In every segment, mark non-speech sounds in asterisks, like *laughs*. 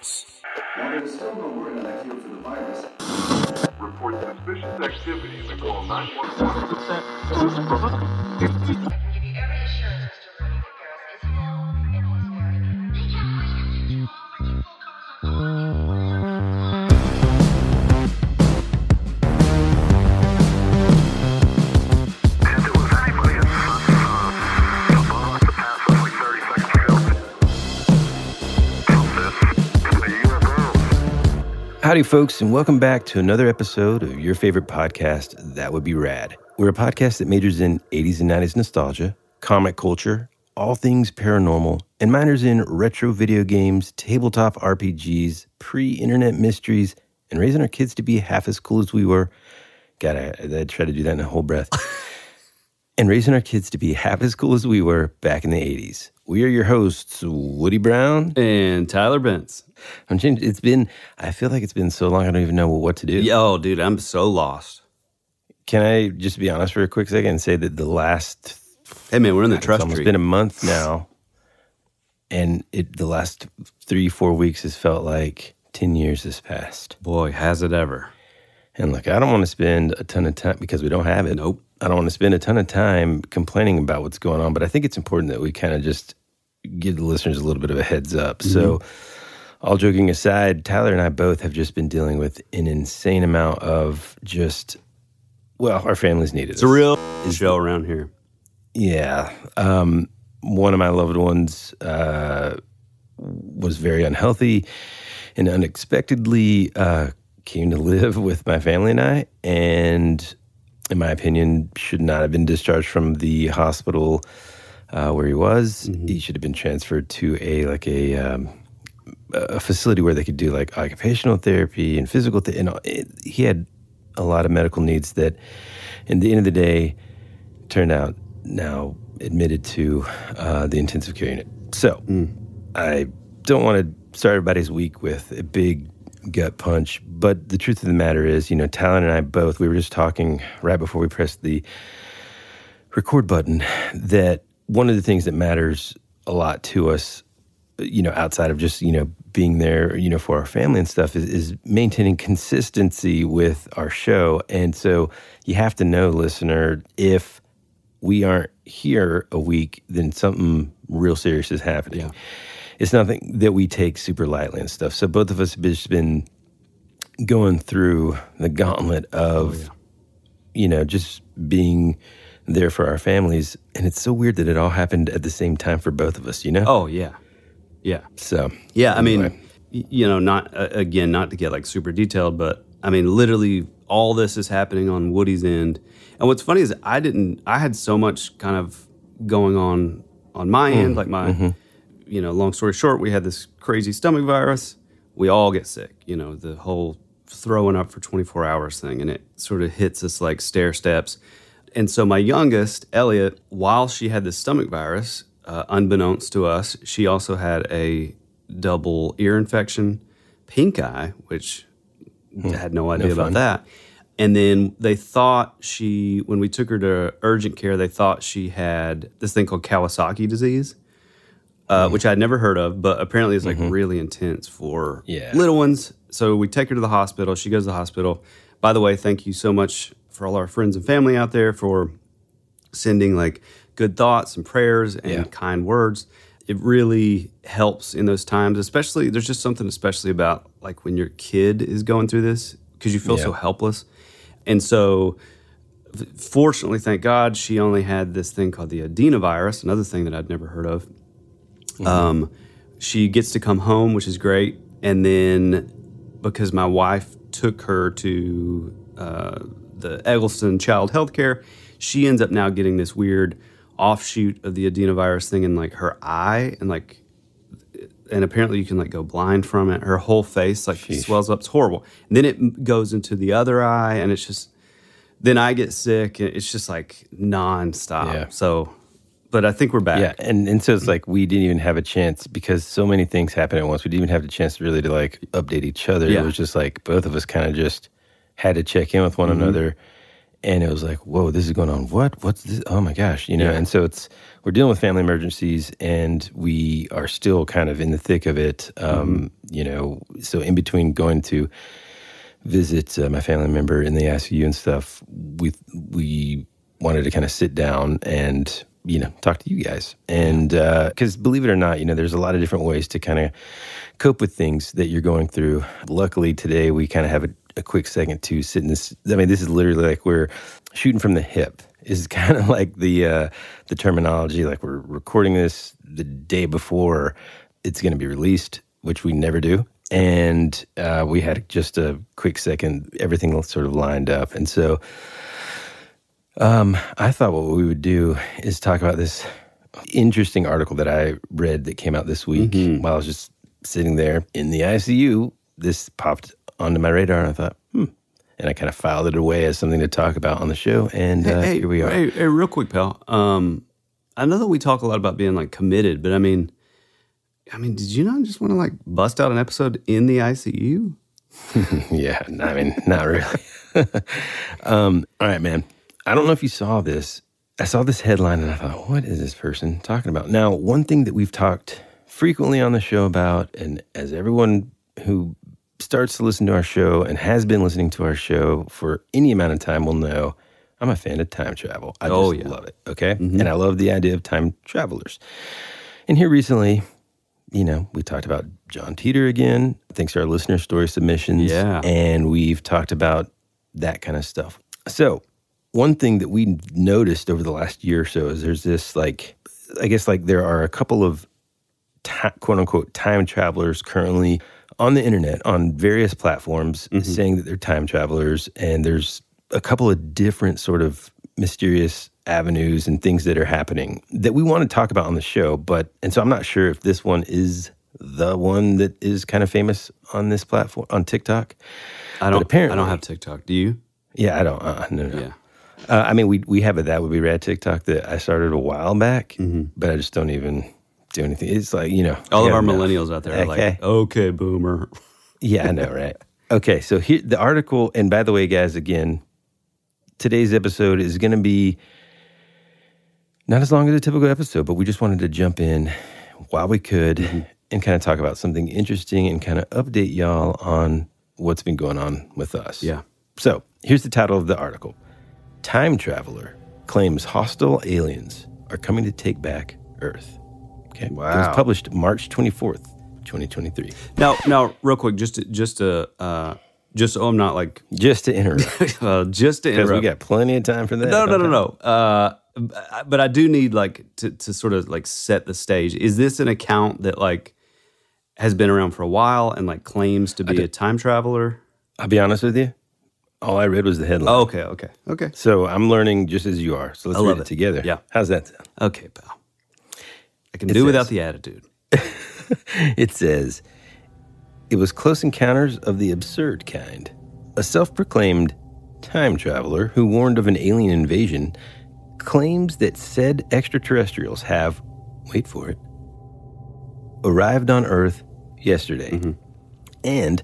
Files. While there's still no word on a cure for the virus, report suspicious activity and call 911. Howdy, folks, and welcome back to another episode of your favorite podcast, That Would Be Rad. We're a podcast that majors in 80s and 90s nostalgia, comic culture, all things paranormal, and minors in retro video games, tabletop RPGs, pre internet mysteries, and raising our kids to be half as cool as we were. God, I, I try to do that in a whole breath. *laughs* and raising our kids to be half as cool as we were back in the 80s. We are your hosts, Woody Brown. and Tyler Bence. I'm changed. It's been, I feel like it's been so long, I don't even know what to do. Yo, dude, I'm so lost. Can I just be honest for a quick second and say that the last Hey, man, we're in the it's trust almost tree. been a month now, and it the last three four weeks has felt like ten years has passed. Boy, has it ever. And look, I don't want to spend a ton of time because we don't have it. Nope. I don't want to spend a ton of time complaining about what's going on, but I think it's important that we kind of just give the listeners a little bit of a heads up. So, Mm-hmm. all joking aside, Tyler and I both have just been dealing with an insane amount of just, well, our families needed It's a real show around here. Yeah. Um, one of my loved ones uh, was very unhealthy and unexpectedly uh, came to live *laughs* with my family and I. And in my opinion, should not have been discharged from the hospital uh, where he was. He should have been transferred to a like a um, a facility where they could do like occupational therapy and physical therapy. And it, he had a lot of medical needs that, in the end of the day, turned out now admitted to uh, the intensive care unit. So I don't want to start everybody's week with a big gut punch, but the truth of the matter is, you know, Talon and I both, we were just talking right before we pressed the record button that one of the things that matters a lot to us, you know, outside of just, you know, being there, you know, for our family and stuff is, is maintaining consistency with our show. And so you have to know, listener, if we aren't here a week, then something real serious is happening. It's nothing that we take super lightly and stuff. So both of us have just been going through the gauntlet of, oh, you know, just being there for our families. And it's so weird that it all happened at the same time for both of us, you know? Oh, yeah. Yeah. So, Yeah, I mean, you know, not uh, again, not to get like super detailed, but I mean, literally, all this is happening on Woody's end. And what's funny is I didn't. I had so much kind of going on on my end, like my, you know, long story short, we had this crazy stomach virus. We all get sick. You know, the whole throwing up for 24 hours thing, and it sort of hits us like stair steps. And so my youngest, Elliot, while she had this stomach virus, uh, unbeknownst to us, she also had a double ear infection, pink eye, which I had no idea about fun. that. And then they thought she, when we took her to urgent care, they thought she had this thing called Kawasaki disease, uh, which I'd never heard of, but apparently it's like really intense for Yeah. little ones. So we take her to the hospital. She goes to the hospital. By the way, thank you so much for all our friends and family out there for sending like good thoughts and prayers and Yeah. kind words. It really helps in those times, especially there's just something especially about like when your kid is going through this because you feel so helpless. And so fortunately, thank God, she only had this thing called the adenovirus, another thing that I'd never heard of. Um, she gets to come home, which is great. And then because my wife took her to uh, the Egleston Child Healthcare, she ends up now getting this weird offshoot of the adenovirus thing in like her eye and like and apparently you can like go blind from it her whole face like swells up it's horrible and then it goes into the other eye and it's just then i get sick and it's just like nonstop Yeah. so but i think we're back Yeah, and and so it's like we didn't even have a chance because so many things happened at once. We didn't even have the chance really to like update each other. Yeah. It was just like both of us kind of just had to check in with one Mm-hmm. another, and it was like, whoa, this is going on. What? What's this? Oh my gosh, you know. And so it's we're dealing with family emergencies, and we are still kind of in the thick of it. Um, You know, so in between going to visit uh, my family member in the ICU and stuff, we we wanted to kind of sit down and you know talk to you guys, and because believe it or not, you know, there's a lot of different ways to kind of cope with things that you're going through. Luckily, today we kind of have a, a quick second to sit in this. I mean, this is literally like we're shooting from the hip. Is *laughs* kind of like the uh, the terminology. Like we're recording this the day before it's going to be released, which we never do. And uh, we had just a quick second. Everything sort of lined up, and so um, I thought what we would do is talk about this interesting article that I read that came out this week while I was just sitting there in the ICU. This popped onto my radar, and I thought, hmm. And I kind of filed it away as something to talk about on the show. And uh, hey, here we are. Hey, hey, real quick, pal. Um, I know that we talk a lot about being like committed, but I mean, I mean, did you not just want to like bust out an episode in the ICU? *laughs* Yeah, I mean, not really. *laughs* um, all right, man. I don't know if you saw this. I saw this headline and I thought, what is this person talking about? Now, one thing that we've talked frequently on the show about, and as everyone who starts to listen to our show and has been listening to our show for any amount of time will know, I'm a fan of time travel. I Oh, just yeah. love it. Okay. Mm-hmm. And I love the idea of time travelers. And here recently, you know, we talked about John Titor again, thanks to our listener story submissions. Yeah. And we've talked about that kind of stuff. So, one thing that we noticed over the last year or so is there's this like, I guess like there are a couple of ti quote unquote time travelers currently on the internet on various platforms saying that they're time travelers. And there's a couple of different sort of mysterious avenues and things that are happening that we want to talk about on the show. But, and so I'm not sure if this one is the one that is kind of famous on this platform, on TikTok. I don't. apparently- I don't have TikTok. Do you? Yeah, I don't. Uh, no, no. Yeah. Uh, I mean, we we have a that would be rad TikTok that I started a while back, Mm-hmm. but I just don't even do anything. It's like you know, All of our enough. millennials out there are like, okay, boomer. Yeah, I know, right? Okay, so here the article, and by the way, guys, again, today's episode is going to be not as long as a typical episode, but we just wanted to jump in while we could Mm-hmm. and kind of talk about something interesting and kind of update y'all on what's been going on with us. Yeah. So here's the title of the article Time Traveler claims hostile aliens are coming to take back Earth. Okay. Wow. It was published March 24th, 2023. Now, now, real quick, just to, just to, uh, just so I'm not like, Just to interrupt. *laughs* uh, just to Because we got plenty of time for that. no, no, don't no, no. Uh, but I do need like to, to sort of like set the stage. Is this an account that like has been around for a while and like claims to be a time traveler? I'll be honest with you. All I read was the headline. Oh, okay, okay, okay, So I'm learning just as you are. So let's I read it, it. together. Yeah. How's that sound? okay, pal. I can It do without the attitude. *laughs* It says, It was close encounters of the absurd kind. A self proclaimed time traveler who warned of an alien invasion claims that said extraterrestrials have, wait for it, arrived on Earth yesterday mm-hmm. and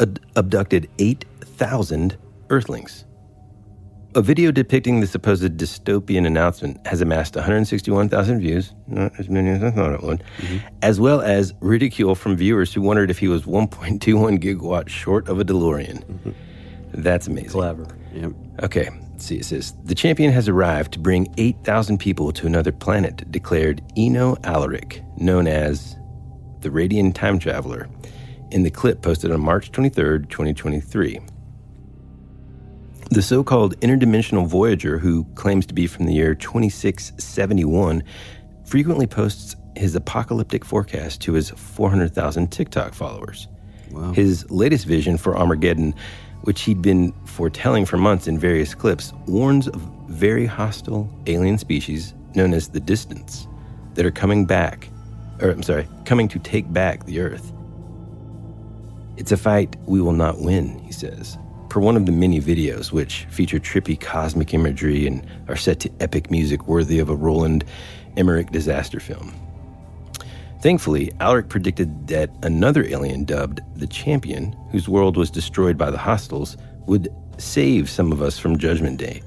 ad- abducted 8,000 Earthlings. A video depicting the supposed dystopian announcement has amassed 161,000 views, not as many as I thought it would, mm-hmm. as well as ridicule from viewers who wondered if he was 1.21 gigawatts short of a DeLorean. Mm-hmm. That's amazing. Clever. Yep. Okay, let's see. It says the champion has arrived to bring 8,000 people to another planet, declared Eno Alaric, known as the Radiant Time Traveler, in the clip posted on March 23rd, 2023. The so called interdimensional Voyager, who claims to be from the year 2671, frequently posts his apocalyptic forecast to his 400,000 TikTok followers. His latest vision for Armageddon, which he'd been foretelling for months in various clips, warns of very hostile alien species known as the Distance that are coming back, or I'm sorry, coming to take back the Earth. It's a fight we will not win, he says. Per one of the many videos, which feature trippy cosmic imagery and are set to epic music worthy of a Roland Emmerich disaster film. Thankfully, Alaric predicted that another alien dubbed the Champion, whose world was destroyed by the hostiles, would save some of us from Judgment Day.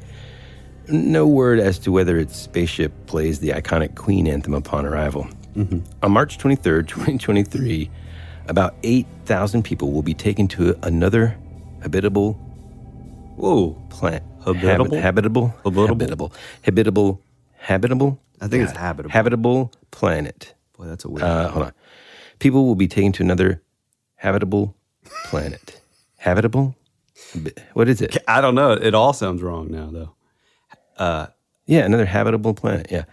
no word as to whether its spaceship plays the iconic Queen anthem upon arrival. Mm-hmm. On March 23rd, 2023, about 8,000 people will be taken to another habitable Whoa. planet. Habitable? habitable? Habitable? Habitable. Habitable. Habitable? I think it's habitable. Habitable planet. Boy, that's a weird. Uh, hold on. People will be taken to another habitable planet. habitable? What is it? I don't know. It all sounds wrong now, though. Yeah, another habitable planet. Yeah.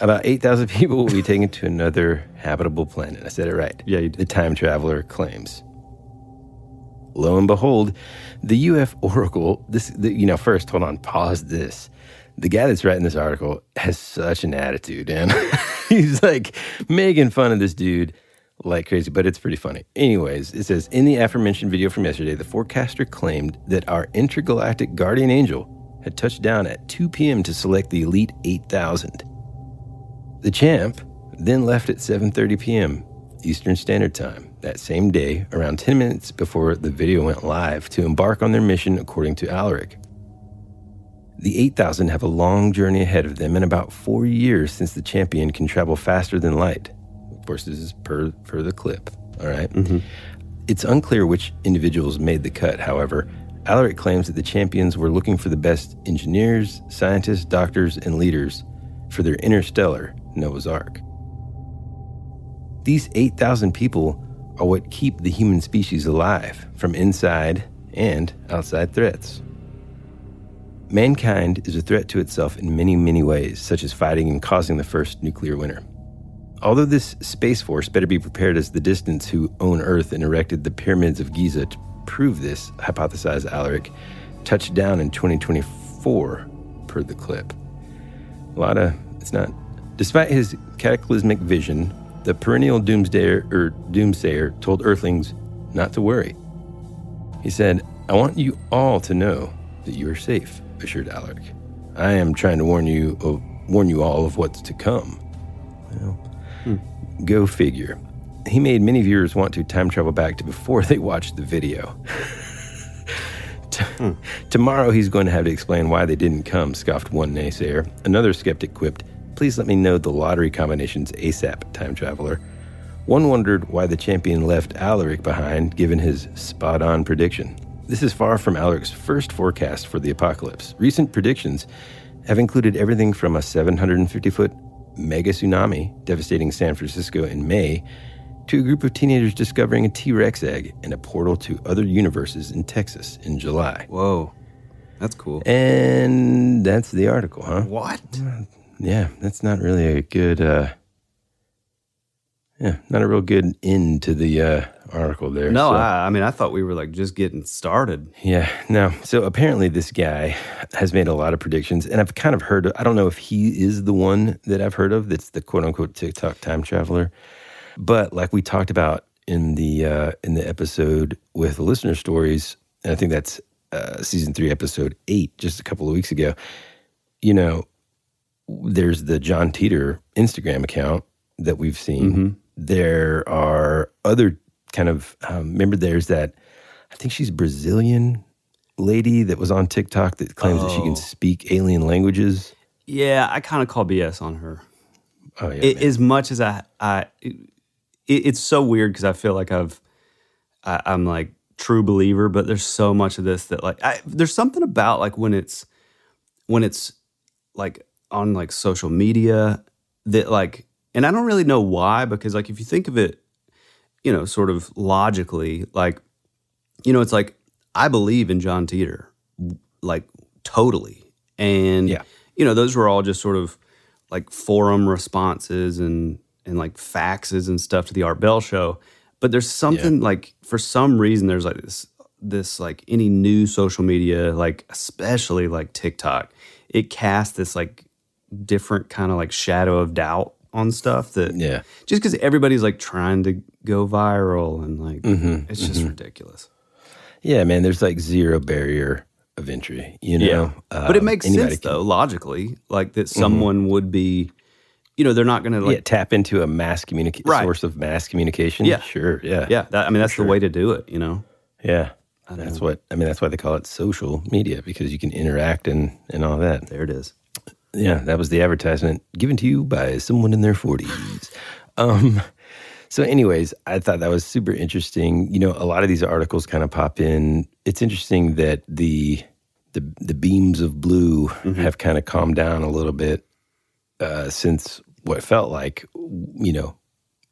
About 8,000 *laughs* people will be taken to another habitable planet. I said it right. Yeah, you did. The time traveler claims. Lo and behold, the UF Oracle, this, the, you know, first, hold on, pause this. The guy that's writing this article has such an attitude, and *laughs* He's like making fun of this dude like crazy, but it's pretty funny. Anyways, it says in the aforementioned video from yesterday, the forecaster claimed that our intergalactic guardian angel had touched down at 2 p.m. to select the elite 8000. The champ then left at 7:30 p.m. Eastern Standard Time that same day, around 10 minutes before the video went live, to embark on their mission according to Alaric. The 8000 have a long journey ahead of them and about 4 years since the champion can travel faster than light. Of course, this is per per the clip, all right? Mm-hmm. It's unclear which individuals made the cut, however. Alaric claims that the champions were looking for the best engineers, scientists, doctors, and leaders for their interstellar Noah's Ark. These 8,000 people are what keep the human species alive from inside and outside threats. Mankind is a threat to itself in many, many ways, such as fighting and causing the first nuclear winter. Although this Space Force better be prepared as the distance who own Earth and erected the pyramids of Giza to prove this, hypothesized Alaric, touched down in 2024 per the clip. A lot of, it's not. Despite his cataclysmic vision, the perennial doomsdayer, or doomsayer told Earthlings not to worry. He said, I want you all to know that you are safe, assured Alaric. I am trying to warn you of, warn you all of what's to come. Well, hmm. Go figure. He made many viewers want to time travel back to before *laughs* they watched the video. *laughs* T- hmm. Tomorrow he's going to have to explain why they didn't come, scoffed one naysayer. Another skeptic quipped, Please let me know the lottery combinations ASAP, time traveler. One wondered why the champion left Alaric behind, given his spot on prediction. This is far from Alaric's first forecast for the apocalypse. Recent predictions have included everything from a 750 foot mega tsunami devastating San Francisco in May to a group of teenagers discovering a T Rex egg and a portal to other universes in Texas in July. Whoa. That's cool. And that's the article, huh? What? Hmm. Yeah, that's not really a good, uh, yeah, not a real good end to the uh, article there. No, So- I, I mean, I thought we were like just getting started. Yeah, no. So apparently, this guy has made a lot of predictions, and I've kind of heard. I don't know if he is the one that I've heard of. That's the quote unquote TikTok time traveler. But like we talked about in the uh, in the episode with the listener stories, and I think that's uh, season three, episode eight, just a couple of weeks ago. You know, there's the John Titor Instagram account that we've seen. There are other kind of um, remember. There's that. I think she's Brazilian lady that was on TikTok that claims that she can speak alien languages. Yeah, I kind of call BS on her. Oh yeah, I- man. as much as I, I it, it's so weird because I feel like I've, I, I'm like true believer, but there's so much of this that like, I, there's something about like when it's, when it's like on like social media that like, and I don't really know why because like if you think of it, you know, sort of logically, like, you know, it's like I believe in John Titor, like totally, and Yeah. you know, those were all just sort of like forum responses and and like faxes and stuff to the Art Bell show. But there's something like for some reason there's like this this like any new social media, like especially like TikTok, it casts this like different kind of like shadow of doubt on stuff that Yeah. just because everybody's like trying to go viral and like Mm-hmm, it's just ridiculous. yeah, man. There's like zero barrier of entry. You know, but it Um, makes sense can- Mm-hmm. though, logically, like that someone would be, you know, they're not going to like yeah, tap into a mass communication Right. source of mass communication. Yeah. sure. Yeah, Yeah, that, I mean that's the way to do it. You know, yeah. That's what I mean. That's why they call it social media because you can interact and and all that. There it is. Yeah, that was the advertisement given to you by someone in their 40s. Um, so, anyways, I thought that was super interesting. You know, a lot of these articles kind of pop in. It's interesting that the the, the beams of blue have kind of calmed down a little bit uh, since what felt like, you know,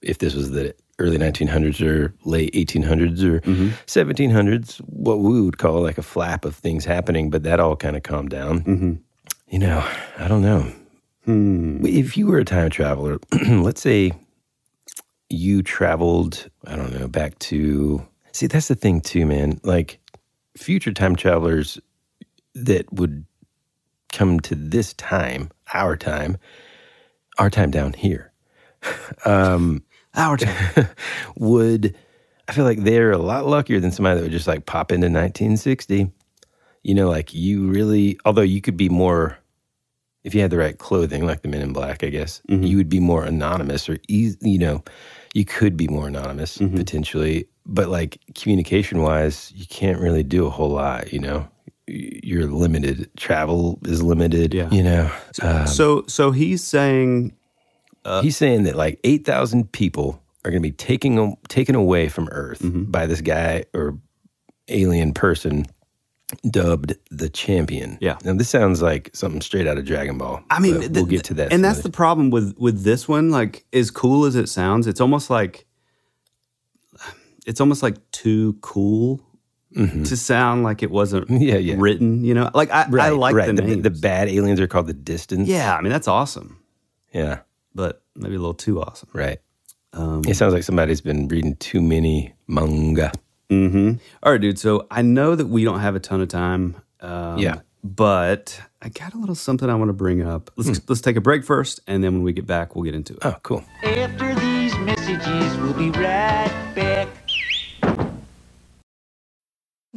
if this was the early 1900s or late 1800s or 1700s, what we would call like a flap of things happening, but that all kind of calmed down. You know, I don't know. Hmm. If you were a time traveler, *clears throat* let's say you traveled, I don't know, back to. See, that's the thing too, man. Like future time travelers that would come to this time, our time, our time down here, *laughs* um, Our time. *laughs* would I feel like they're a lot luckier than somebody that would just like pop into 1960. You know, like you really, although you could be more, if you had the right clothing, like the Men in Black, I guess, mm-hmm. you would be more anonymous or, eas you know, you could be more anonymous mm-hmm. potentially. But like communication wise, you can't really do a whole lot, you know. You're limited. Travel is limited, Yeah. you know. so so he's saying uh, He's saying that like 8,000 people are going to be taking, taken away from Earth mm-hmm. by this guy or alien person dubbed the champion. Yeah. Now, this sounds like something straight out of Dragon Ball. I mean, th- we'll get to that. And that's the problem with with this one. Like, as cool as it sounds, it's almost like it's almost like too cool to sound like it wasn't Mm-hmm. *laughs* Yeah, yeah. written. You know, like I, I like right. the The, the bad aliens are called the Distance. yeah, I mean that's awesome, Yeah. but maybe a little too awesome. Right. Um, it sounds like somebody's been reading too many manga. Mm-hmm. All right, dude. So I know that we don't have a ton of time. Um, Yeah. But I got a little something I want to bring up. Let's Hmm. let's take a break first, and then when we get back, we'll get into it. Oh, cool. After these messages, we'll be right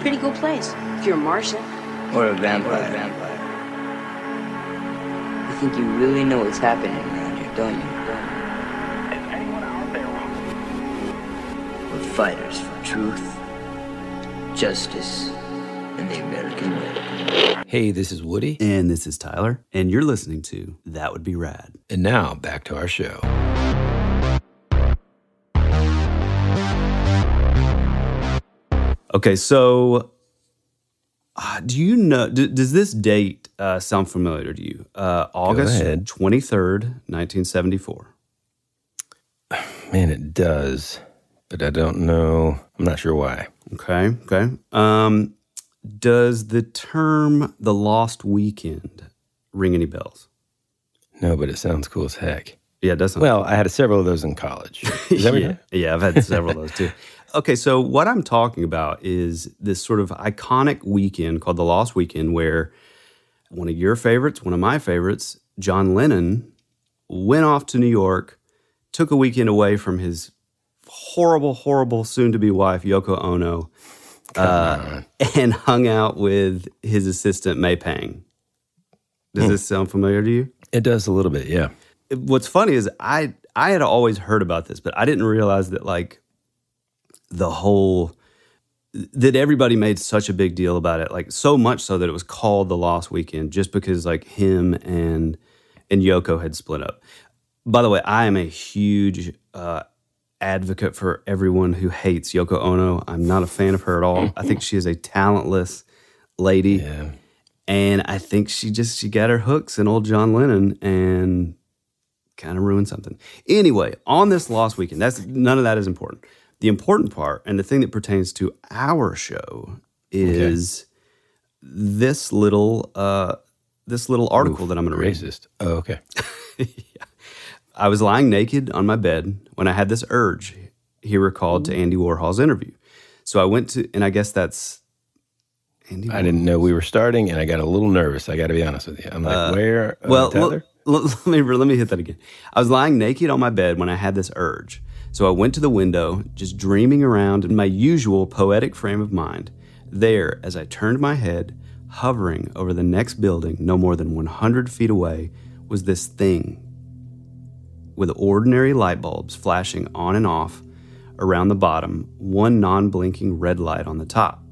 Pretty cool place if you're a Martian. Or a vampire. vampire You think you really know what's happening around here, don't you? We're fighters for truth, justice, and the American way. Hey, this is Woody. And this is Tyler, and you're listening to That Would Be Rad. And now back to our show. Okay, so uh, do you know? D- does this date uh, sound familiar to you? Uh, August twenty third, nineteen seventy four. *sighs* Man, it does, but I don't know. I'm not sure why. Okay, okay. Um, does the term "the lost weekend" ring any bells? No, but it sounds cool as heck. Yeah, it does. sound- Well, I had several of those in college. Is that *laughs* yeah, yeah, I've had several of those too. *laughs* Okay, so what I'm talking about is this sort of iconic weekend called the Lost Weekend, where one of your favorites, one of my favorites, John Lennon, went off to New York took a weekend away from his horrible, horrible soon to be wife, Yoko Ono, uh, *laughs* and hung out with his assistant, May Pang. Does Hmm. this sound familiar to you? It does a little bit, yeah. What's funny is I I had always heard about this, but I didn't realize that like the whole that everybody made such a big deal about it, like so much so that it was called the Lost Weekend, just because like him and and Yoko had split up. By the way, I am a huge uh, advocate for everyone who hates Yoko Ono. I'm not a fan of her at all. I think she is a talentless lady, and I think she just she got her hooks in old John Lennon and kind of ruined something. Anyway, on this Lost Weekend, that's none of that is important. The important part and the thing that pertains to our show is this little uh, this little article that I'm going to read. Racist. Oh, okay. *laughs* I was lying naked on my bed when I had this urge. He recalled to Andy Warhol's interview. So I went to, and I guess that's Andy. I didn't know we were starting, and I got a little nervous. I got to be honest with you. I'm like, Uh, where? Well, Tyler? l- l- let me let me hit that again. I was lying naked on my bed when I had this urge. So I went to the window, just dreaming around in my usual poetic frame of mind. There, as I turned my head, hovering over the next building, no more than 100 feet away, was this thing with ordinary light bulbs flashing on and off around the bottom, one non-blinking red light on the top.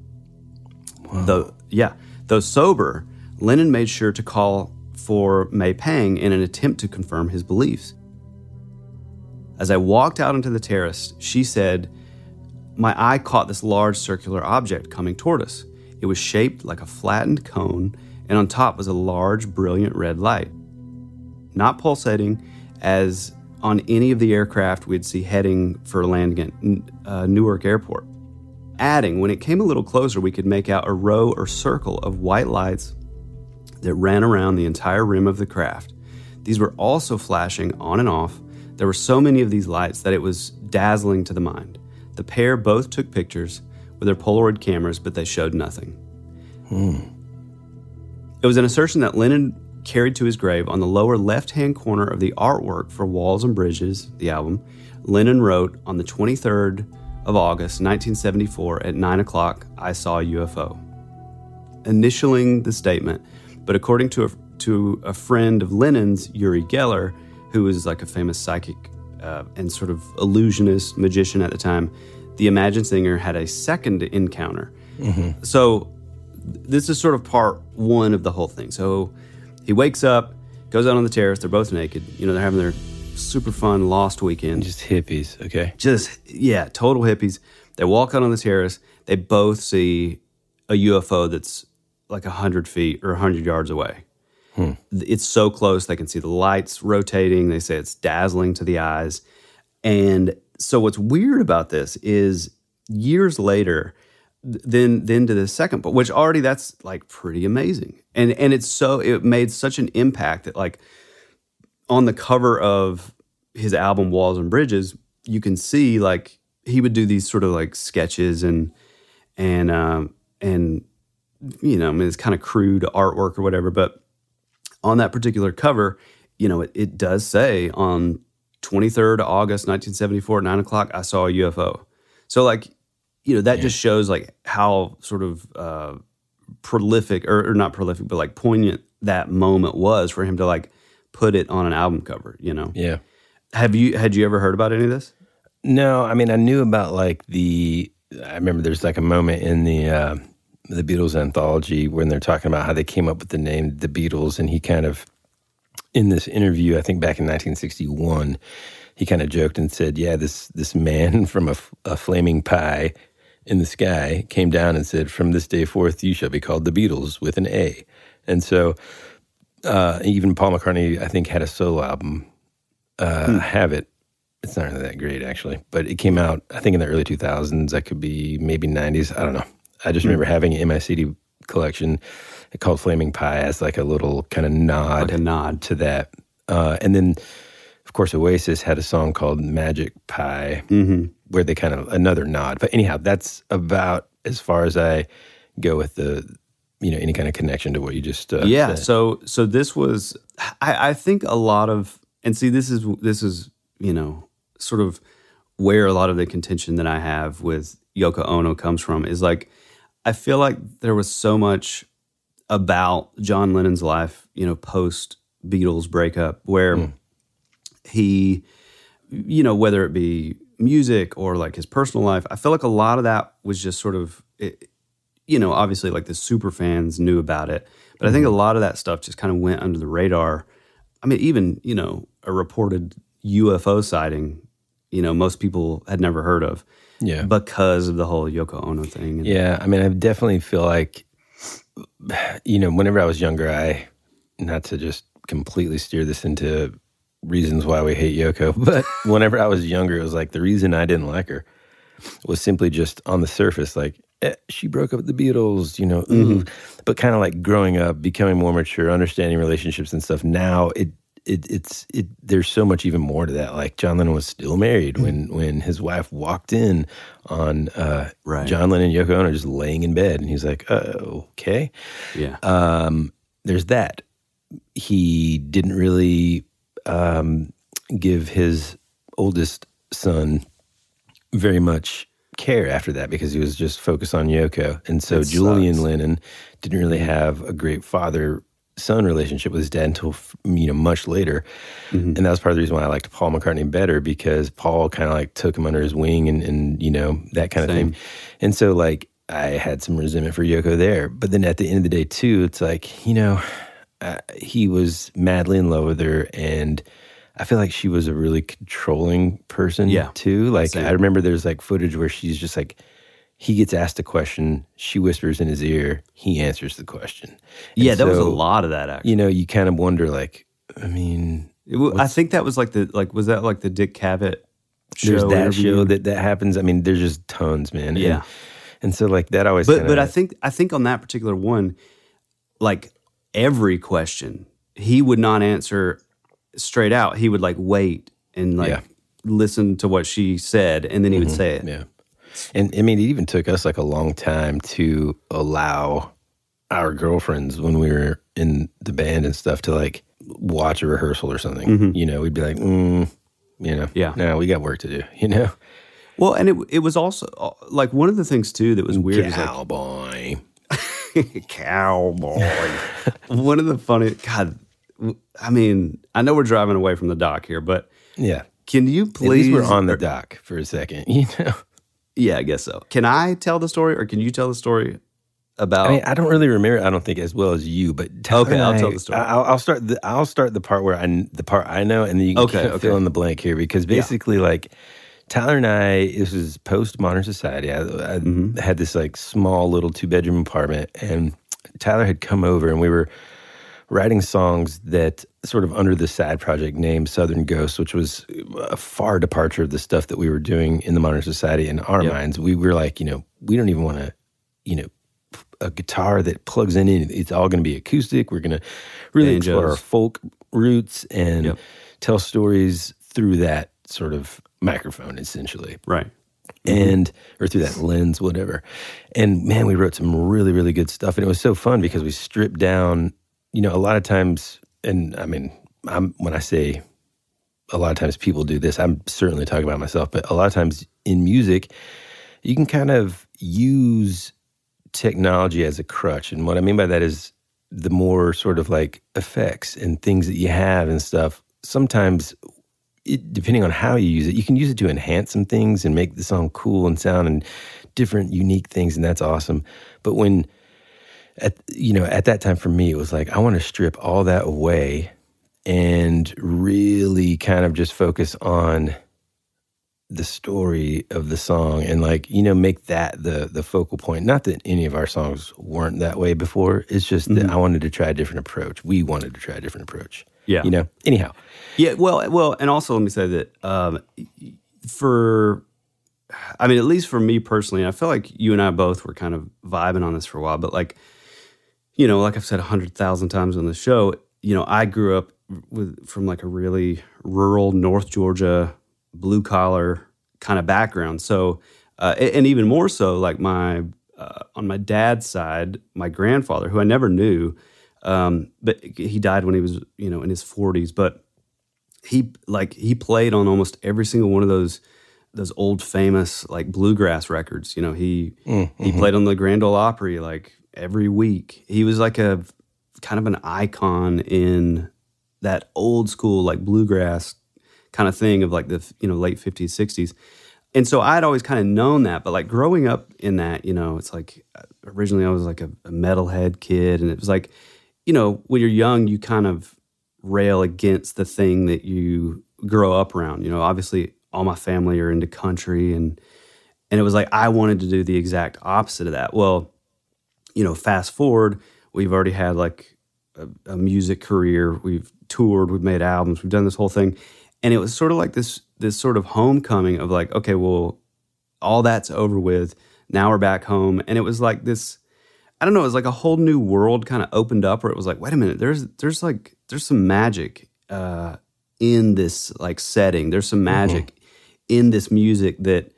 Wow. Though, yeah, though sober, Lennon made sure to call for May Pang in an attempt to confirm his beliefs. As I walked out onto the terrace, she said, My eye caught this large circular object coming toward us. It was shaped like a flattened cone, and on top was a large, brilliant red light. Not pulsating as on any of the aircraft we'd see heading for landing at uh, Newark Airport. Adding, when it came a little closer, we could make out a row or circle of white lights that ran around the entire rim of the craft. These were also flashing on and off. There were so many of these lights that it was dazzling to the mind. The pair both took pictures with their Polaroid cameras, but they showed nothing. Hmm. It was an assertion that Lennon carried to his grave on the lower left hand corner of the artwork for Walls and Bridges, the album. Lennon wrote on the 23rd of August, 1974, at 9 o'clock, I saw a UFO. Initialing the statement, but according to a, to a friend of Lennon's, Uri Geller, who was like a famous psychic uh, and sort of illusionist magician at the time, the Imagine singer had a second encounter. So this is sort of part one of the whole thing. So he wakes up, goes out on the terrace. They're both naked. You know, they're having their super fun lost weekend. Just hippies, okay? Just, yeah, total hippies. They walk out on the terrace. They both see a UFO that's like 100 feet or 100 yards away. It's so close. They can see the lights rotating. They say it's dazzling to the eyes. And so what's weird about this is years later, th- then then to the second part, which already that's like pretty amazing. And and it's so it made such an impact that like on the cover of his album Walls and Bridges, you can see like he would do these sort of like sketches and and um and you know, I mean it's kind of crude artwork or whatever, but on that particular cover, you know, it, it does say on 23rd August 1974 9 o'clock, I saw a UFO. So like, you know, that just shows like how sort of uh, prolific or, or not prolific, but like poignant that moment was for him to like put it on an album cover, you know? Yeah. Have you, had you ever heard about any of this? No, I mean I knew about like the. I remember there's like a moment in the uh, the Beatles anthology when they're talking about how they came up with the name the Beatles, and he kind of in this interview, I think back in 1961, he kind of joked and said, "Yeah, this this man *laughs* from a, a flaming pie in the sky came down and said, from this day forth, you shall be called the Beatles with an A." And so, uh, even Paul McCartney, I think, had a solo album. Uh, Have it. It's not really that great, actually, but it came out, I think, in the early 2000s. That could be maybe 90s. I don't know. I just remember having it in my CD collection called Flaming Pie as like a little kind of nod, Like a nod. to that. Uh, and then, of course, Oasis had a song called Magic Pie, Mm-hmm. where they kind of another nod. But anyhow, that's about as far as I go with the, you know, any kind of connection to what you just uh, yeah said. so so this was I, I think a lot of and see this is this is you know sort of where a lot of the contention that I have with Yoko Ono comes from is like I feel like there was so much about John Lennon's life, you know, post Beatles breakup, where hmm. he, you know, whether it be music or like his personal life, I feel like a lot of that was just sort of, it, you know, obviously like the super fans knew about it, but I think a hmm. lot of that stuff just kind of went under the radar. I mean, even you know, a reported UFO sighting, you know, most people had never heard of, Yeah. because of the whole Yoko Ono thing. And- Yeah, I mean, I definitely feel like, you know, whenever I was younger, I, not to just completely steer this into reasons why we hate Yoko, *laughs* but whenever I was younger, it was like the reason I didn't like her was simply just on the surface, like, eh, she broke up with the Beatles, you know, ooh. But kind of like growing up, becoming more mature, understanding relationships and stuff. Now it, it it's it. There's so much even more to that. Like John Lennon was still married when when his wife walked in on uh, Right. John Lennon and Yoko Ono just laying in bed, and he's like, uh, "Okay." yeah, Um, there's that. He didn't really um, give his oldest son very much care after that because he was just focused on Yoko. And so That Julian sucks. Lennon didn't really have a great father son relationship with his dad until you know much later. Mm-hmm. And that was part of the reason why I liked Paul McCartney better because Paul kind of like took him under his wing and, and you know, that kind of thing. And so like I had some resentment for Yoko there. But then at the end of the day too, it's like, you know, uh, he was madly in love with her and I feel like she was a really controlling person Yeah. too. Like Same. I remember there's like footage where she's just like he gets asked a question, she whispers in his ear, he answers the question. And yeah, there was a lot of that actually. You know, you kind of wonder like, I mean, I think that was like the like was that like the Dick Cavett show? there's that interview? show that that happens. I mean, there's just tons, man. Yeah. And, so like that always but kinda, but I think I think on that particular one, like every question, he would not answer straight out. He would like wait and like Yeah. listen to what she said, and then he would mm-hmm. say it. Yeah. And I mean, it even took us like a long time to allow our girlfriends when we were in the band and stuff to like watch a rehearsal or something. You know, we'd be like, mm, you know, Yeah. no, we got work to do, *laughs* you know? Well, and it it was also like one of the things too that was weird. is like, Cowboy. *laughs* cowboy. one of the funny God. I mean, I know we're driving away from the dock here, but Yeah. can you please? we're on the or- dock for a second, *laughs* you know? Yeah, I guess so. Can I tell the story, or can you tell the story about? I mean, I don't really remember. I don't think as well as you, but Tyler Okay, I'll I- tell the story. I'll, I'll start. The, I'll start the part where I the part I know, and then you can Okay, okay. fill in the blank here because basically, like Tyler and I, this was post Modern Society. I, I Mm-hmm. had this like small little two bedroom apartment, and Tyler had come over, and we were writing songs that sort of under the sad project name Southern Ghosts, which was a far departure of the stuff that we were doing in the modern society in our Yep. minds. We were like, you know, we don't even want to, you know, a guitar that plugs in. It's all going to be acoustic. We're going to really Banjos. explore our folk roots and Yep. tell stories through that sort of microphone, essentially right. and or through that lens, whatever. And man, we wrote some really, really good stuff, and it was so fun because we stripped down. You know, a lot of times, and I mean, I'm when I say a lot of times people do this, I'm certainly talking about myself, but a lot of times in music, you can kind of use technology as a crutch, and what I mean by that is the more sort of like effects and things that you have and stuff. Sometimes it, depending on how you use it, you can use it to enhance some things and make the song cool and sound and different, unique things, and that's awesome. But when at you know at that time for me, it was like I want to strip all that away and really kind of just focus on the story of the song and like you know make that the the focal point. Not that any of our songs weren't that way before. It's just that i wanted to try a different approach. We wanted to try a different approach. Yeah. you know? Anyhow. Yeah, well, well, and also let me say that um, for, I mean, at least for me personally, I feel like you and I both were kind of vibing on this for a while, but like, you know, like I've said a hundred thousand times on the show, you know, I grew up with from like a really rural North Georgia blue collar kind of background, so uh, and even more so, like my uh, on my dad's side, my grandfather, who I never knew, um, but he died when he was you know in his forties, but he like he played on almost every single one of those those old famous like bluegrass records. You know, he Mm, he mhm. played on the Grand Ole Opry like every week. He was like a kind of an icon in that old school like bluegrass kind of thing of like the you know late 50s 60s and so i'd always kind of known that but like growing up in that you know it's like originally i was like a, a metalhead kid and it was like you know when you're young you kind of rail against the thing that you grow up around you know? Obviously all my family are into country and and it was like i wanted to do the exact opposite of that. Well you know fast forward we've already had like a, a music career. We've toured we've made albums we've done this whole thing. And it was sort of like this this sort of homecoming of like okay well all that's over with. Now we're back home. And it was like this i don't know it was like a whole new world kind of opened up where it was like wait a minute there's there's like there's some magic uh in this like setting. There's some magic in this music that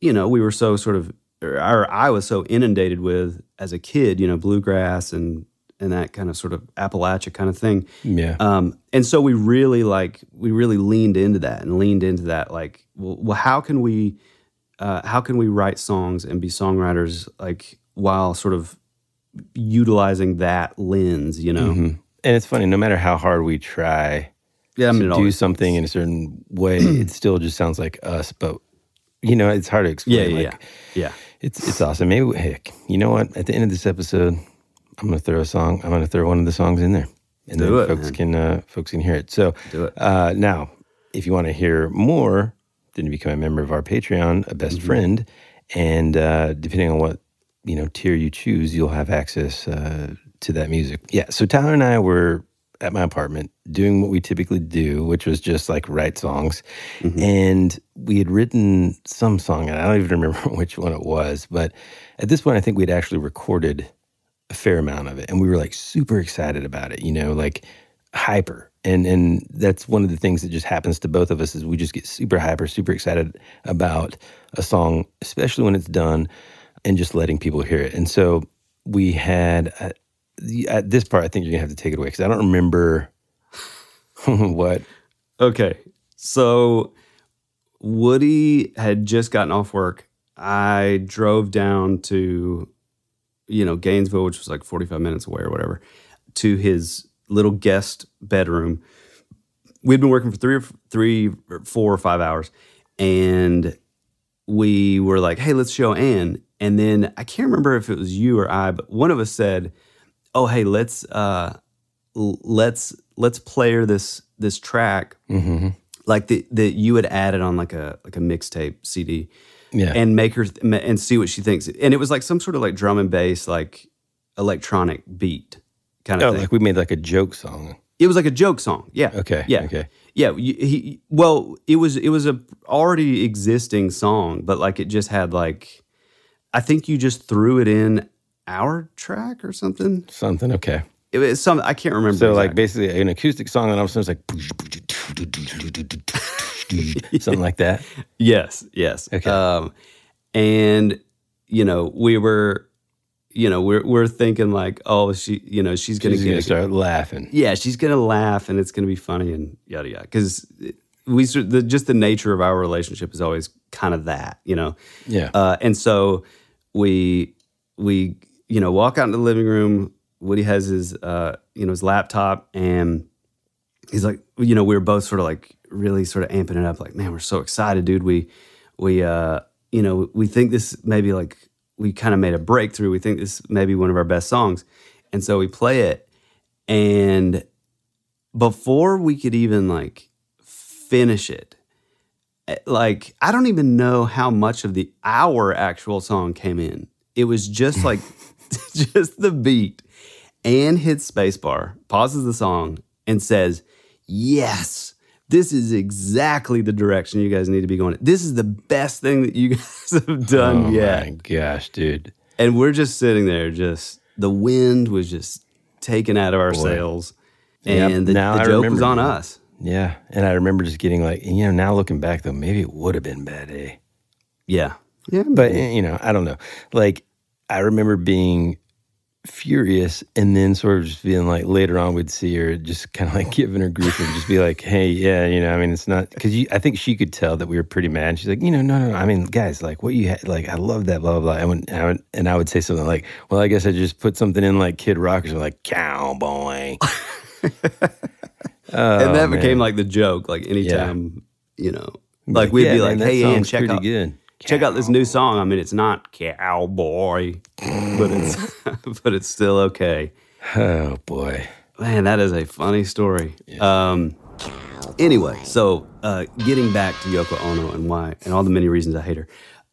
you know we were so sort of or i was so inundated with as a kid you know bluegrass and and that kind of sort of appalachia kind of thing Yeah. um, and so we really like we really leaned into that and leaned into that like well, well how can we uh, how can we write songs and be songwriters like while sort of utilizing that lens you know Mhm. And it's funny, no matter how hard we try Yeah, I mean, to do something in a certain way, it still just sounds like us. But you know, it's hard to explain. Yeah, yeah, like, yeah. It's it's awesome. Maybe heck, you know what? At the end of this episode, I'm gonna throw a song. I'm gonna throw one of the songs in there, and Do then it, folks man. can uh, folks can hear it. So Do it. Uh, now, if you want to hear more, then you become a member of our Patreon, a best Mm-hmm. friend, and uh, depending on what you know tier you choose, you'll have access uh, to that music. Yeah. So Tyler and I were at my apartment doing what we typically do, which was just like write songs, Mm-hmm. and we had written some song, and I don't even *laughs* remember which one it was, but at this point, I think we'd actually recorded a fair amount of it and we were like super excited about it you know like hyper. And and that's one of the things that just happens to both of us is we just get super hyper super excited about a song especially when it's done and just letting people hear it. And so we had uh, at uh, this part i think you're gonna have to take it away because i don't remember *laughs* what Okay. So Woody had just gotten off work. I drove down to, you know, Gainesville, which was like 45 minutes away or whatever, to his little guest bedroom. We'd been working for three or three or four or five hours. And we were like, hey, let's show Anne." And then I can't remember if it was you or I, but one of us said, oh, hey, let's uh let's let's player this this track Mhm. like the that you had added on like a like a mixtape CD, Yeah. and make her th- and see what she thinks. And it was like some sort of like drum and bass like electronic beat kind of oh thing. like we made like a joke song it was like a joke song. Yeah. Okay, Yeah. okay. Yeah. He, well, it was it was a already existing song, but like it just had like, I think you just threw it in our track or something. something okay It was some I can't remember. so like basically an acoustic song and all of a sudden it's like something like that *laughs* Yes, yes. Okay. Um, and you know, we were, you know, we're we're thinking like, oh, she, you know, she's gonna She's get gonna a- start laughing yeah, she's gonna laugh and it's gonna be funny and yada yada. Because we sort- the, just the nature of our relationship is always kind of that, you know. Yeah. Uh, and so we we you know walk out into the living room. Woody has his uh, you know his laptop and he's like, you know, we were both sort of like really sort of amping it up, like, man, we're so excited, dude. We we uh, you know, we think this maybe like we kind of made a breakthrough. We think this may be one of our best songs. And so we play it. And before we could even like finish it, eh, like I don't even know how much of the our actual song came in. It was just like *laughs* *laughs* just the beat and hits spacebar, pauses the song, and says, Yes, this is exactly the direction you guys need to be going. This is the best thing that you *laughs* guys have done oh yet. my gosh dude And we're just sitting there, just the wind was just taken out of our Boy. sails. Yep, And the, now the I joke was on us. Yeah, and I remember just getting like, you know, now looking back though, maybe it would have been bad, eh? Yeah. Yeah. But you know, I don't know. Like, I remember being furious, and then sort of just being like later on we'd see her just kind of like *laughs* giving her grief and just be like, "Hey, yeah, you know, I mean, it's not because I think she could tell that we were pretty mad. She's like, you know, no, no, no. I mean, guys, like what you had, like I love that, blah blah blah. And, I would, and I would say something like, well, I guess I just put something in like Kid Rock or like cowboy. *laughs* Oh, and that Oh, became like the joke. Like anytime, you know, like we'd yeah, be like, that "Hey, song's check out, good. Check out this new song." I mean, it's not cowboy, but it's *laughs* *laughs* but it's still okay. Oh boy. Man, that is a funny story. Um, anyway, so uh, getting back to Yoko Ono and why, and all the many reasons I hate her.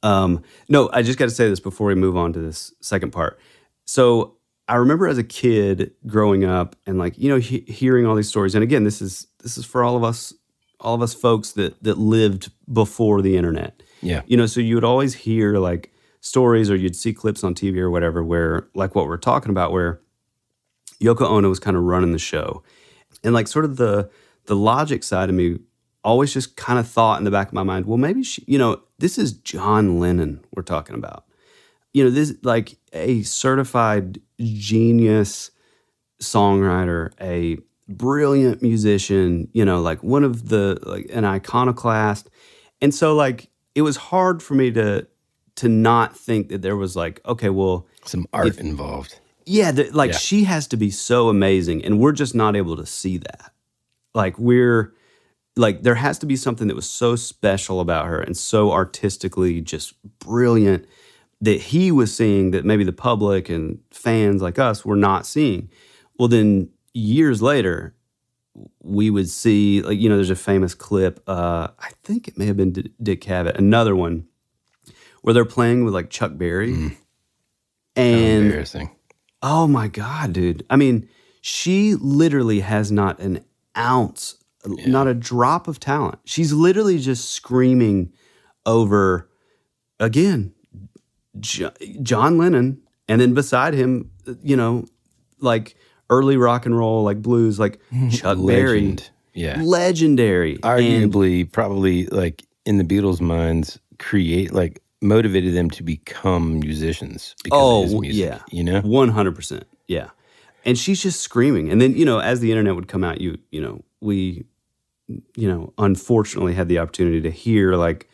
Um, no, I just got to say this before we move on to this second part. So I remember as a kid growing up and like you know he- hearing all these stories, and again, this is this is for all of us, all of us folks that that lived before the internet. Yeah. You know, so you would always hear like stories or you'd see clips on TV or whatever where like what we're talking about where Yoko Ono was kind of running the show. And like sort of the the logic side of me always just kind of thought in the back of my mind, well, maybe she, you know, this is John Lennon we're talking about. You know, this like a certified genius songwriter, a brilliant musician, you know, like one of the like an iconoclast. And so like it was hard for me to to not think that there was like, okay, well, some art involved. Yeah, the, like Yeah. she has to be so amazing, and we're just not able to see that. Like we're like there has to be something that was so special about her and so artistically just brilliant that he was seeing that maybe the public and fans like us were not seeing. Well, then years later, we would see like you know there's a famous clip. Uh, I think it may have been D- Dick Cavett, another one where they're playing with like Chuck Berry, and Embarrassing. Oh my God, dude. I mean, she literally has not an ounce, not a drop of talent. She's literally just screaming over, again, Jo- John Lennon. And then beside him, you know, like early rock and roll, like blues, like hmm. uh, Chuck Berry. Legend. Yeah. Legendary. And- Arguably, probably like in the Beatles' minds, create like motivated them to become musicians. Because oh, of his music, yeah. you know, one hundred percent. Yeah, and she's just screaming. And then you know, as the internet would come out, you you know, we, you know, unfortunately had the opportunity to hear like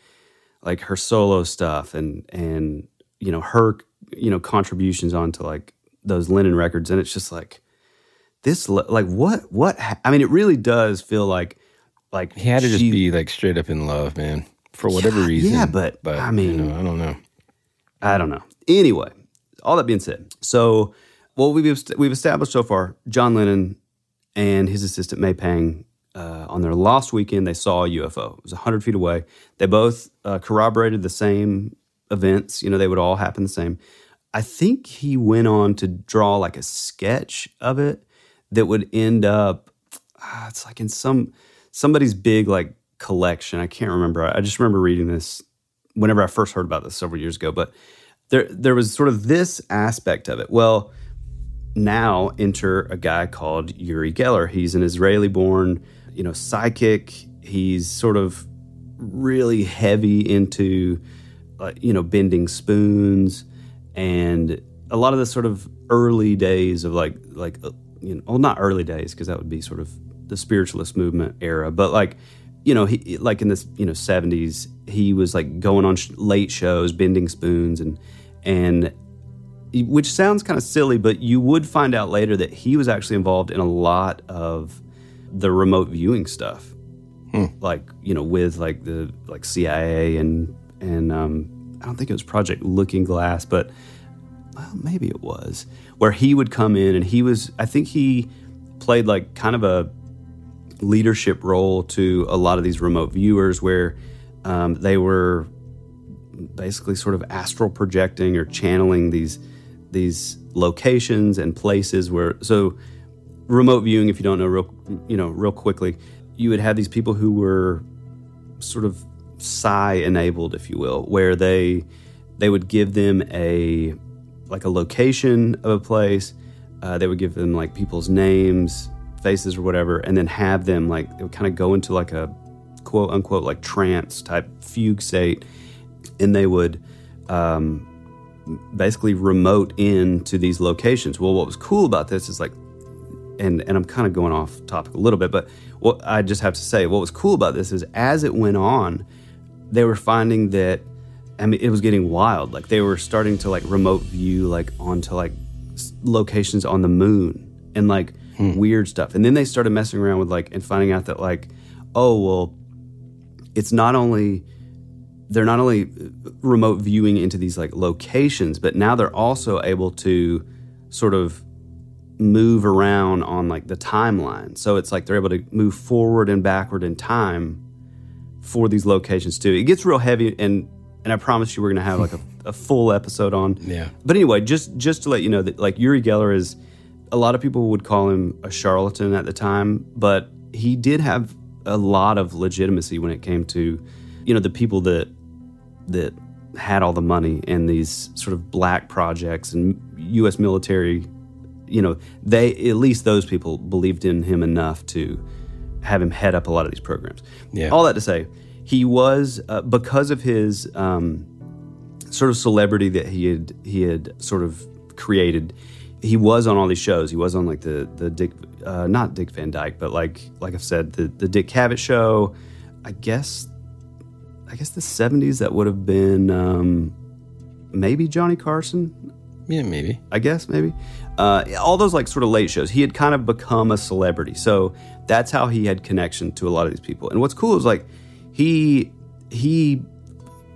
like her solo stuff and and you know her you know contributions onto like those Lennon records, and it's just like this like what what ha- I mean, it really does feel like like he had to just be like straight up in love, man, for whatever Yeah, reason. yeah, but, but I you mean- know, I don't know. I don't know. Anyway, all that being said, so what we've we've established so far, John Lennon and his assistant May Pang, uh, on their last weekend, they saw a UFO. It was hundred feet away. They both uh, corroborated the same events. You know, they would all happen the same. I think he went on to draw like a sketch of it that would end up. ah, it's like in some somebody's big like collection. I can't remember. I just remember reading this whenever I first heard about this several years ago. But there there was sort of this aspect of it. Well, now enter a guy called Uri Geller. He's an Israeli-born, you know, psychic. He's sort of really heavy into, uh, you know, bending spoons and a lot of the sort of early days of like like you know, well, not early days because that would be sort of the spiritualist movement era, but like you know, he like in this you know seventies, he was like going on sh- late shows, bending spoons, and and which sounds kind of silly, but you would find out later that he was actually involved in a lot of the remote viewing stuff, like you know, with like the like CIA and and um, I don't think it was Project Looking Glass, but well, maybe it was where he would come in and he was. I think he played like kind of a leadership role to a lot of these remote viewers where um, they were basically sort of astral projecting or channeling these these locations and places where so remote viewing if you don't know real you know real quickly you would have these people who were sort of psi enabled if you will where they they would give them a like a location of a place uh, they would give them like people's names faces or whatever and then have them like it would kind of go into like a quote unquote like trance type fugue state and they would um, basically remote in to these locations. Well, what was cool about this is like, and and I'm kind of going off topic a little bit, but what I just have to say, what was cool about this is as it went on, they were finding that I mean it was getting wild. Like they were starting to like remote view like onto like s- locations on the moon and like hmm. weird stuff. And then they started messing around with like and finding out that like oh well it's not only they're not only uh, remote viewing into these like locations, but now they're also able to sort of move around on like the timeline. So it's like they're able to move forward and backward in time for these locations too. It gets real heavy and and I promise you we're gonna have like a, a full episode on Yeah. But anyway, just just to let you know that like Uri Geller is a lot of people would call him a charlatan at the time, but he did have a lot of legitimacy when it came to, you know, the people that that had all the money and these sort of black projects and U.S. military, you know, they at least those people believed in him enough to have him head up a lot of these programs. Yeah. All that to say, he was uh, because of his um, sort of celebrity that he had he had sort of created. He was on all these shows. He was on like the the Dick, uh, not Dick Van Dyke, but like like I've said, the the Dick Cavett show. I guess I guess the '70s that would have been um, maybe Johnny Carson. Yeah, maybe. I guess maybe uh, all those like sort of late shows. He had kind of become a celebrity, so that's how he had connection to a lot of these people. And what's cool is like he he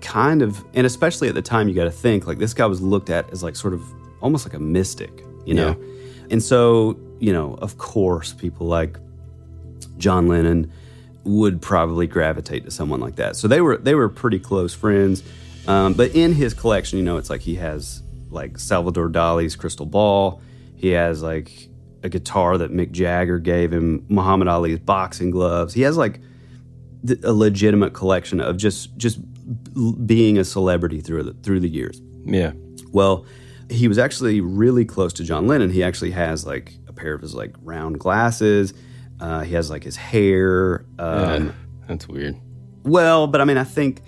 kind of, and especially at the time, you got to think like this guy was looked at as like sort of almost like a mystic, you know. And so you know, of course, people like John Lennon would probably gravitate to someone like that. So they were they were pretty close friends. Um, but in his collection, you know, it's like he has like Salvador Dali's crystal ball. He has like a guitar that Mick Jagger gave him, Muhammad Ali's boxing gloves. He has like a legitimate collection of just just being a celebrity through the, through the years. Yeah. Well, he was actually really close to John Lennon. He actually has like a pair of his like round glasses. Uh, he has like his hair. Um, Yeah, that's weird. Well, but I mean, I think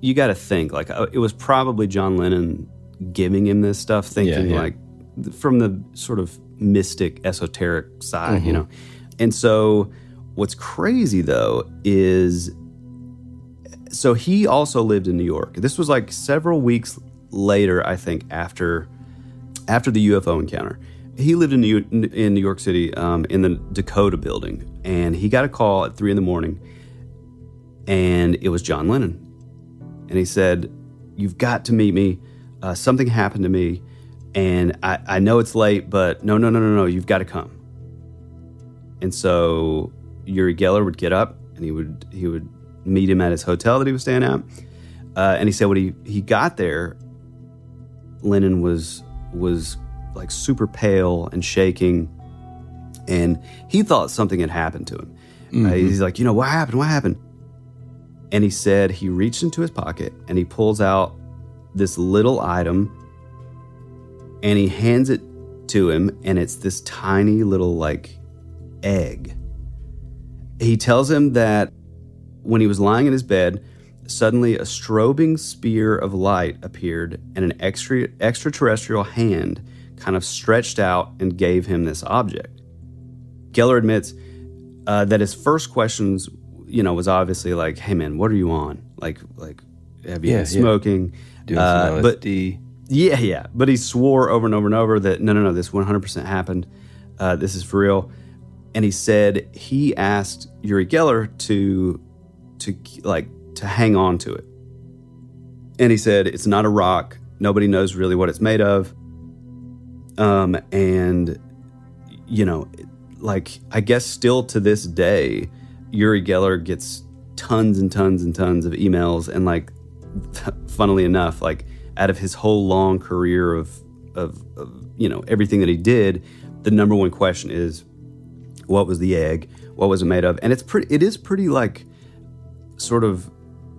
you got to think like uh, it was probably John Lennon giving him this stuff, thinking yeah. like th- from the sort of mystic, esoteric side, you Mhm. know. And so, what's crazy though is, so he also lived in New York. This was like several weeks later, I think, after after the UFO encounter. He lived in New, in New York City um, in the Dakota building, and he got a call at three in the morning, and it was John Lennon. And he said, You've got to meet me. Uh, something happened to me, and I, I know it's late, but no, no, no, no, no, you've got to come. And so Uri Geller would get up and he would he would meet him at his hotel that he was staying at. Uh, and he said when he, he got there, Lennon was was like super pale and shaking, and he thought something had happened to him. Uh, Mhm. he's like, you know, what happened? What happened? And he said he reached into his pocket and he pulls out this little item and he hands it to him, and it's this tiny little like egg. He tells him that when he was lying in his bed, suddenly a strobing spear of light appeared and an extra, extraterrestrial hand kind of stretched out and gave him this object. Geller admits uh, that his first questions, you know, was obviously like, "Hey man, what are you on? Like, like, have you Yeah, been yeah. smoking? Doing some but yeah, yeah. But he swore over and over and over that no, no, no, this 100% happened. Uh, this is for real. And he said he asked Uri Geller to, to like, to hang on to it. And he said it's not a rock. Nobody knows really what it's made of. Um, and you know, like I guess still to this day, Uri Geller gets tons and tons and tons of emails and like *laughs* funnily enough, like out of his whole long career of, of, of you know everything that he did, the number one question is, what was the egg? What was it made of? And it's pretty. It is pretty like sort of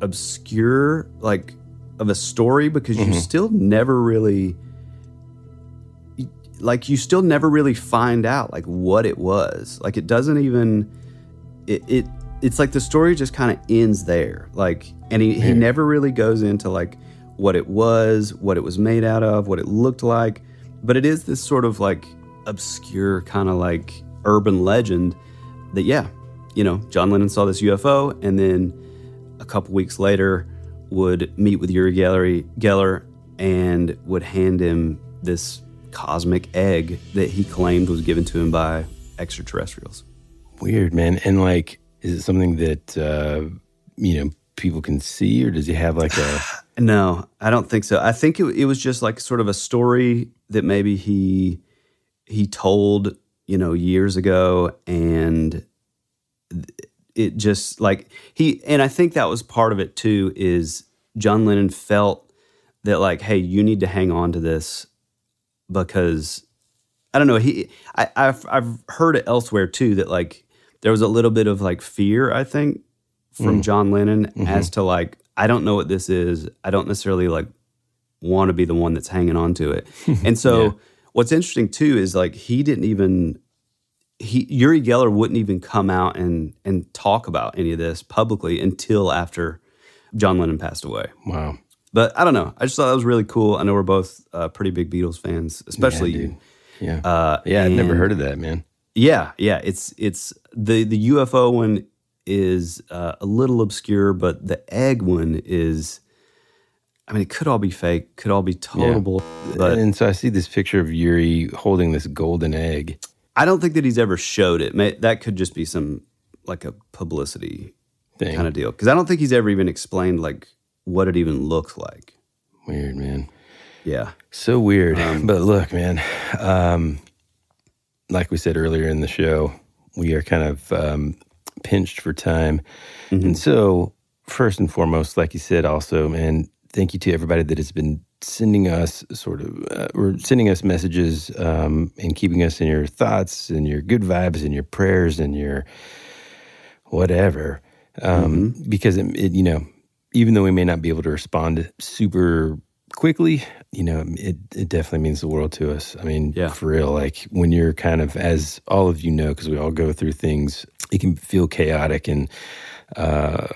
obscure, like of a story because you Mhm. still never really like you still never really find out like what it was like it doesn't even it, it it's like the story just kind of ends there like and he, he never really goes into like what it was, what it was made out of, what it looked like. But it is this sort of like obscure kind of like urban legend that, yeah, you know, John Lennon saw this UFO and then a couple weeks later would meet with Uri Geller, Geller and would hand him this cosmic egg that he claimed was given to him by extraterrestrials. Weird, man. And like, is it something that uh, you know people can see, or does he have like a? *sighs* No, I don't think so. I think it, it was just like sort of a story that maybe he he told you know years ago, and it just like he and I think that was part of it too. Is John Lennon felt that like, hey, you need to hang on to this because I don't know. He I, I've I've heard it elsewhere too that like there was a little bit of like fear I think from Mm. John Lennon Mhm. as to like I don't know what this is. I don't necessarily like want to be the one that's hanging on to it. *laughs* And so Yeah. What's interesting too is like he didn't even he Uri Geller wouldn't even come out and and talk about any of this publicly until after John Lennon passed away. Wow. But I don't know. I just thought that was really cool. I know we're both uh, pretty big Beatles fans, especially Yeah, you. Yeah. Uh, yeah, I'd never heard of that, man. Yeah, yeah. It's it's the the UFO one is uh, a little obscure, but the egg one is. I mean, it could all be fake, could all be total bull. But and so I see this picture of Uri holding this golden egg. I don't think that he's ever showed it. May, that could just be some like a publicity Thing. kind of deal. Because I don't think he's ever even explained like what it even looks like. Weird, man. Yeah. So weird. Um, *laughs* but look, man, um, like we said earlier in the show, we are kind of um, pinched for time. Mm-hmm. And so, first and foremost, like you said, also, man, thank you to everybody that has been sending us sort of, uh, or sending us messages um, and keeping us in your thoughts and your good vibes and your prayers and your whatever. Um, Because it, it, you know, even though we may not be able to respond super quickly, you know, it, it definitely means the world to us. I mean, Yeah. for real, like when you're kind of, as all of you know, because we all go through things, it can feel chaotic and uh,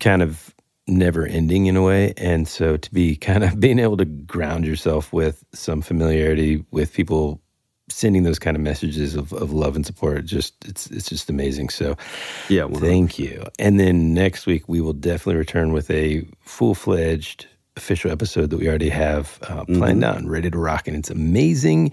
kind of never ending in a way. And so to be *laughs* kind of being able to ground yourself with some familiarity with people sending those kind of messages of, of love and support, just it's it's just amazing. So Yeah. well, Thank you. And then next week we will definitely return with a full fledged official episode that we already have uh, planned Mhm. out and ready to rock, and it's amazing.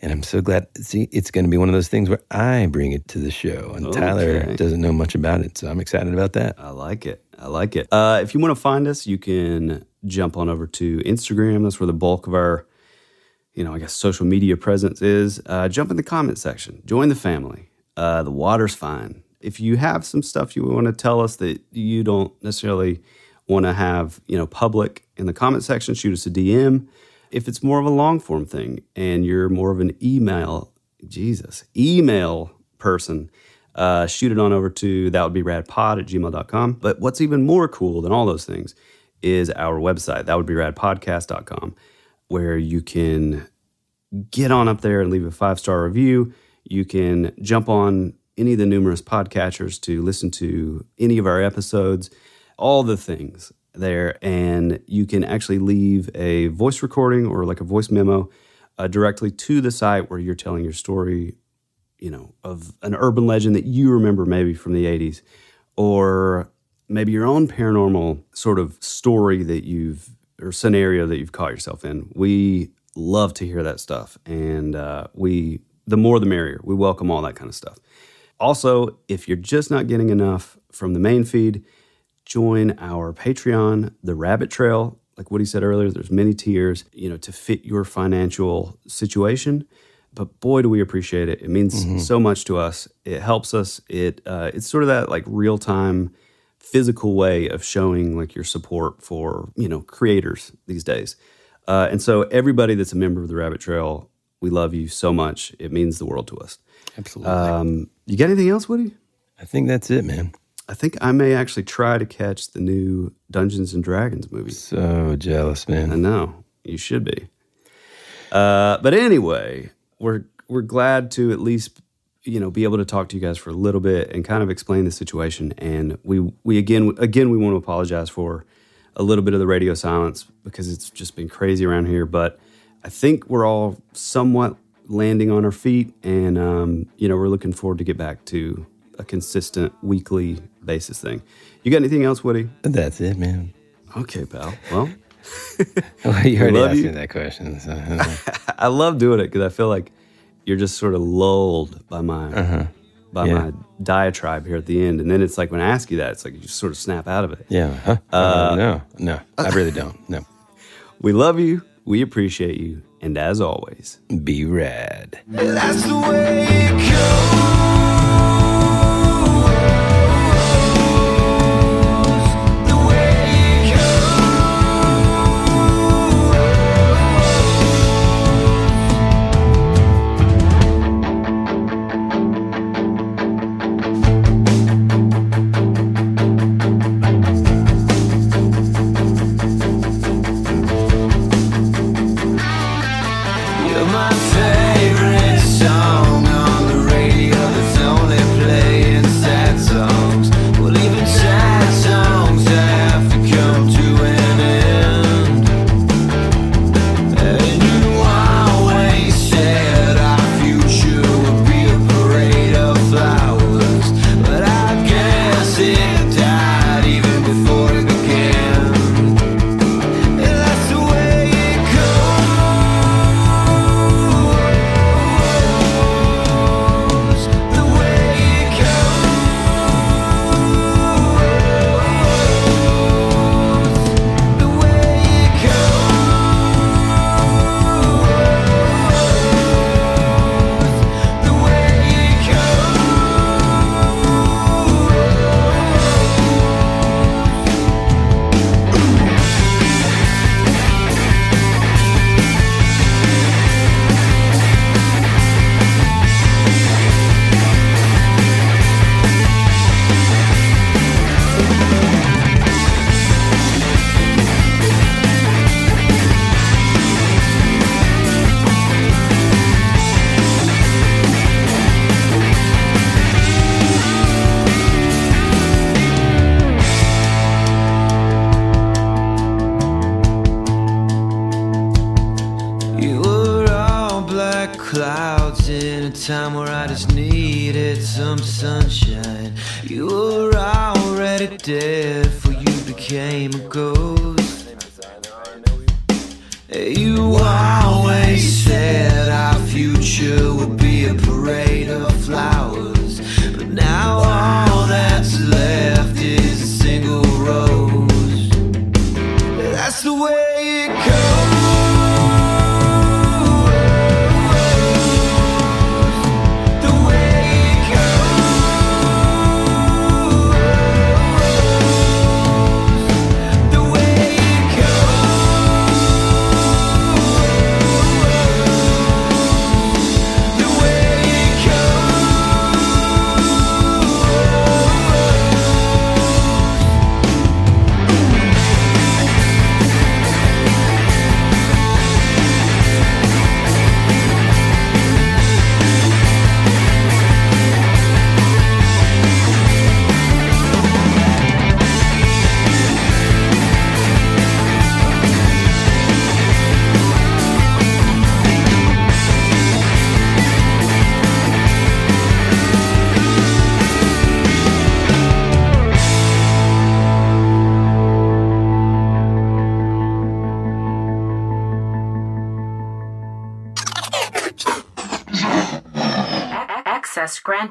And I'm so glad. See, it's going to be one of those things where I bring it to the show, and Tyler doesn't know much about it, so I'm excited about that. I like it. I like it. Uh, if you want to find us, you can jump on over to Instagram. That's where the bulk of our, you know, I guess social media presence is. Uh, jump in the comment section. Join the family. Uh, the water's fine. If you have some stuff you want to tell us that you don't necessarily want to have, you know, public in the comment section, shoot us a DM. If it's more of a long form thing and you're more of an email, Jesus, email person, uh, shoot it on over to that would be radpod at gmail.com. But what's even more cool than all those things is our website, that would be radpodcast.com, where you can get on up there and leave a five star review. You can jump on any of the numerous podcatchers to listen to any of our episodes, all the things there. And you can actually leave a voice recording or like a voice memo uh, directly to the site where you're telling your story, you know, of an urban legend that you remember maybe from the 80s or maybe your own paranormal sort of story that you've or scenario that you've caught yourself in. We love to hear that stuff, and uh, we the more the merrier. We welcome all that kind of stuff. Also, if you're just not getting enough from the main feed, join our Patreon, The Rabbit Trail. Like Woody said earlier, there's many tiers, you know, to fit your financial situation. But boy, do we appreciate it! It means Mhm. so much to us. It helps us. It uh, it's sort of that like real time physical way of showing like your support for you know creators these days uh, and so everybody that's a member of the rabbit trail we love you so much it means the world to us Absolutely. um, you got anything else woody I think that's it, man. i think i may actually try to catch the new dungeons and dragons movie So jealous, man. i know you should be uh, but anyway we're we're glad to at least you know be able to talk to you guys for a little bit and kind of explain the situation and we we again again we want to apologize for a little bit of the radio silence because it's just been crazy around here. But I think we're all somewhat landing on our feet, and um, you know we're looking forward to get back to a consistent weekly basis thing. You got anything else, Woody? That's it, man. Okay, pal. Well, *laughs* Well, you We already love asked you. me that question. So. *laughs* I love doing it because I feel like you're just sort of lulled by my Uh-huh. by Yeah. my diatribe here at the end, and then it's like when I ask you that, it's like you just sort of snap out of it. yeah. Huh? Uh, no, no. I really don't. No. *laughs* We love you. We appreciate you, and as always, Be rad.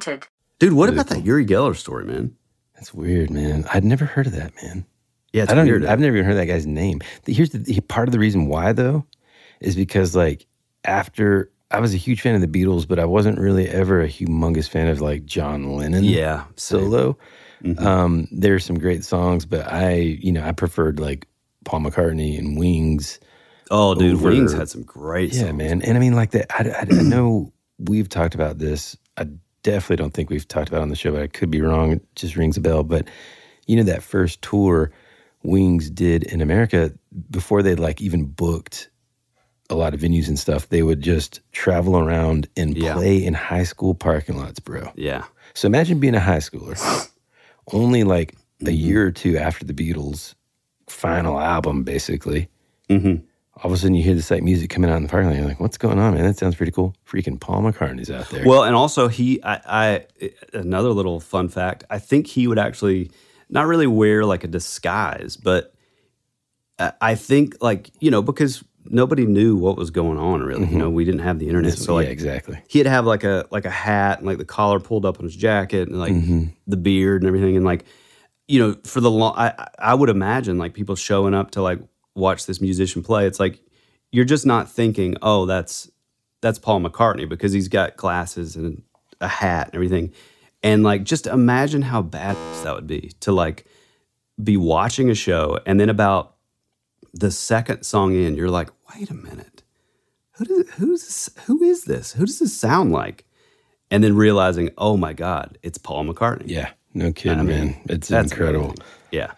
Granted. dude, what about that Uri Geller story, man? That's weird, man. I'd never heard of that, man. Yeah, it's I don't. weird. Even, I've never even heard that guy's name. Here's the part of the reason why, though, is because like after I was a huge fan of the Beatles, but I wasn't really ever a humongous fan of like John Lennon. Yeah, solo. Mm-hmm. Um, there's some great songs, but I, you know, I preferred like Paul McCartney and Wings. Oh, dude, over- Wings had some great Yeah, songs. man. And I mean, like that. I, I, I know we've talked about this. I definitely don't think we've talked about on the show, but I could be wrong. It just rings a bell. But you know, that first tour Wings did in America before they'd like even booked a lot of venues and stuff, they would just travel around and Yeah. play in high school parking lots, bro. Yeah. So imagine being a high schooler, *laughs* only like a Mm-hmm. year or two after the Beatles final album, basically. Mm-hmm. All of a sudden, you hear this like music coming out in the parking lot. You're like, "What's going on, man? That sounds pretty cool." Freaking Paul McCartney's out there. Well, and also he, I, I, another little fun fact. I think he would actually not really wear like a disguise, but I- I think like you know because nobody knew what was going on really. You know, we didn't have the internet, so like Mm-hmm. yeah, exactly. He'd have like a like a hat and like the collar pulled up on his jacket and like Mm-hmm. the beard and everything, and like you know for the long, I I would imagine like people showing up to like watch this musician play. It's like you're just not thinking, oh, that's that's Paul McCartney because he's got glasses and a hat and everything. And like just imagine how bad that would be to like be watching a show and then about the second song in, you're like, wait a minute. Who does who's who is this? Who does this sound like? And then realizing, oh my God, it's Paul McCartney. yeah, no kidding, I mean, man. It's incredible. amazing. Yeah.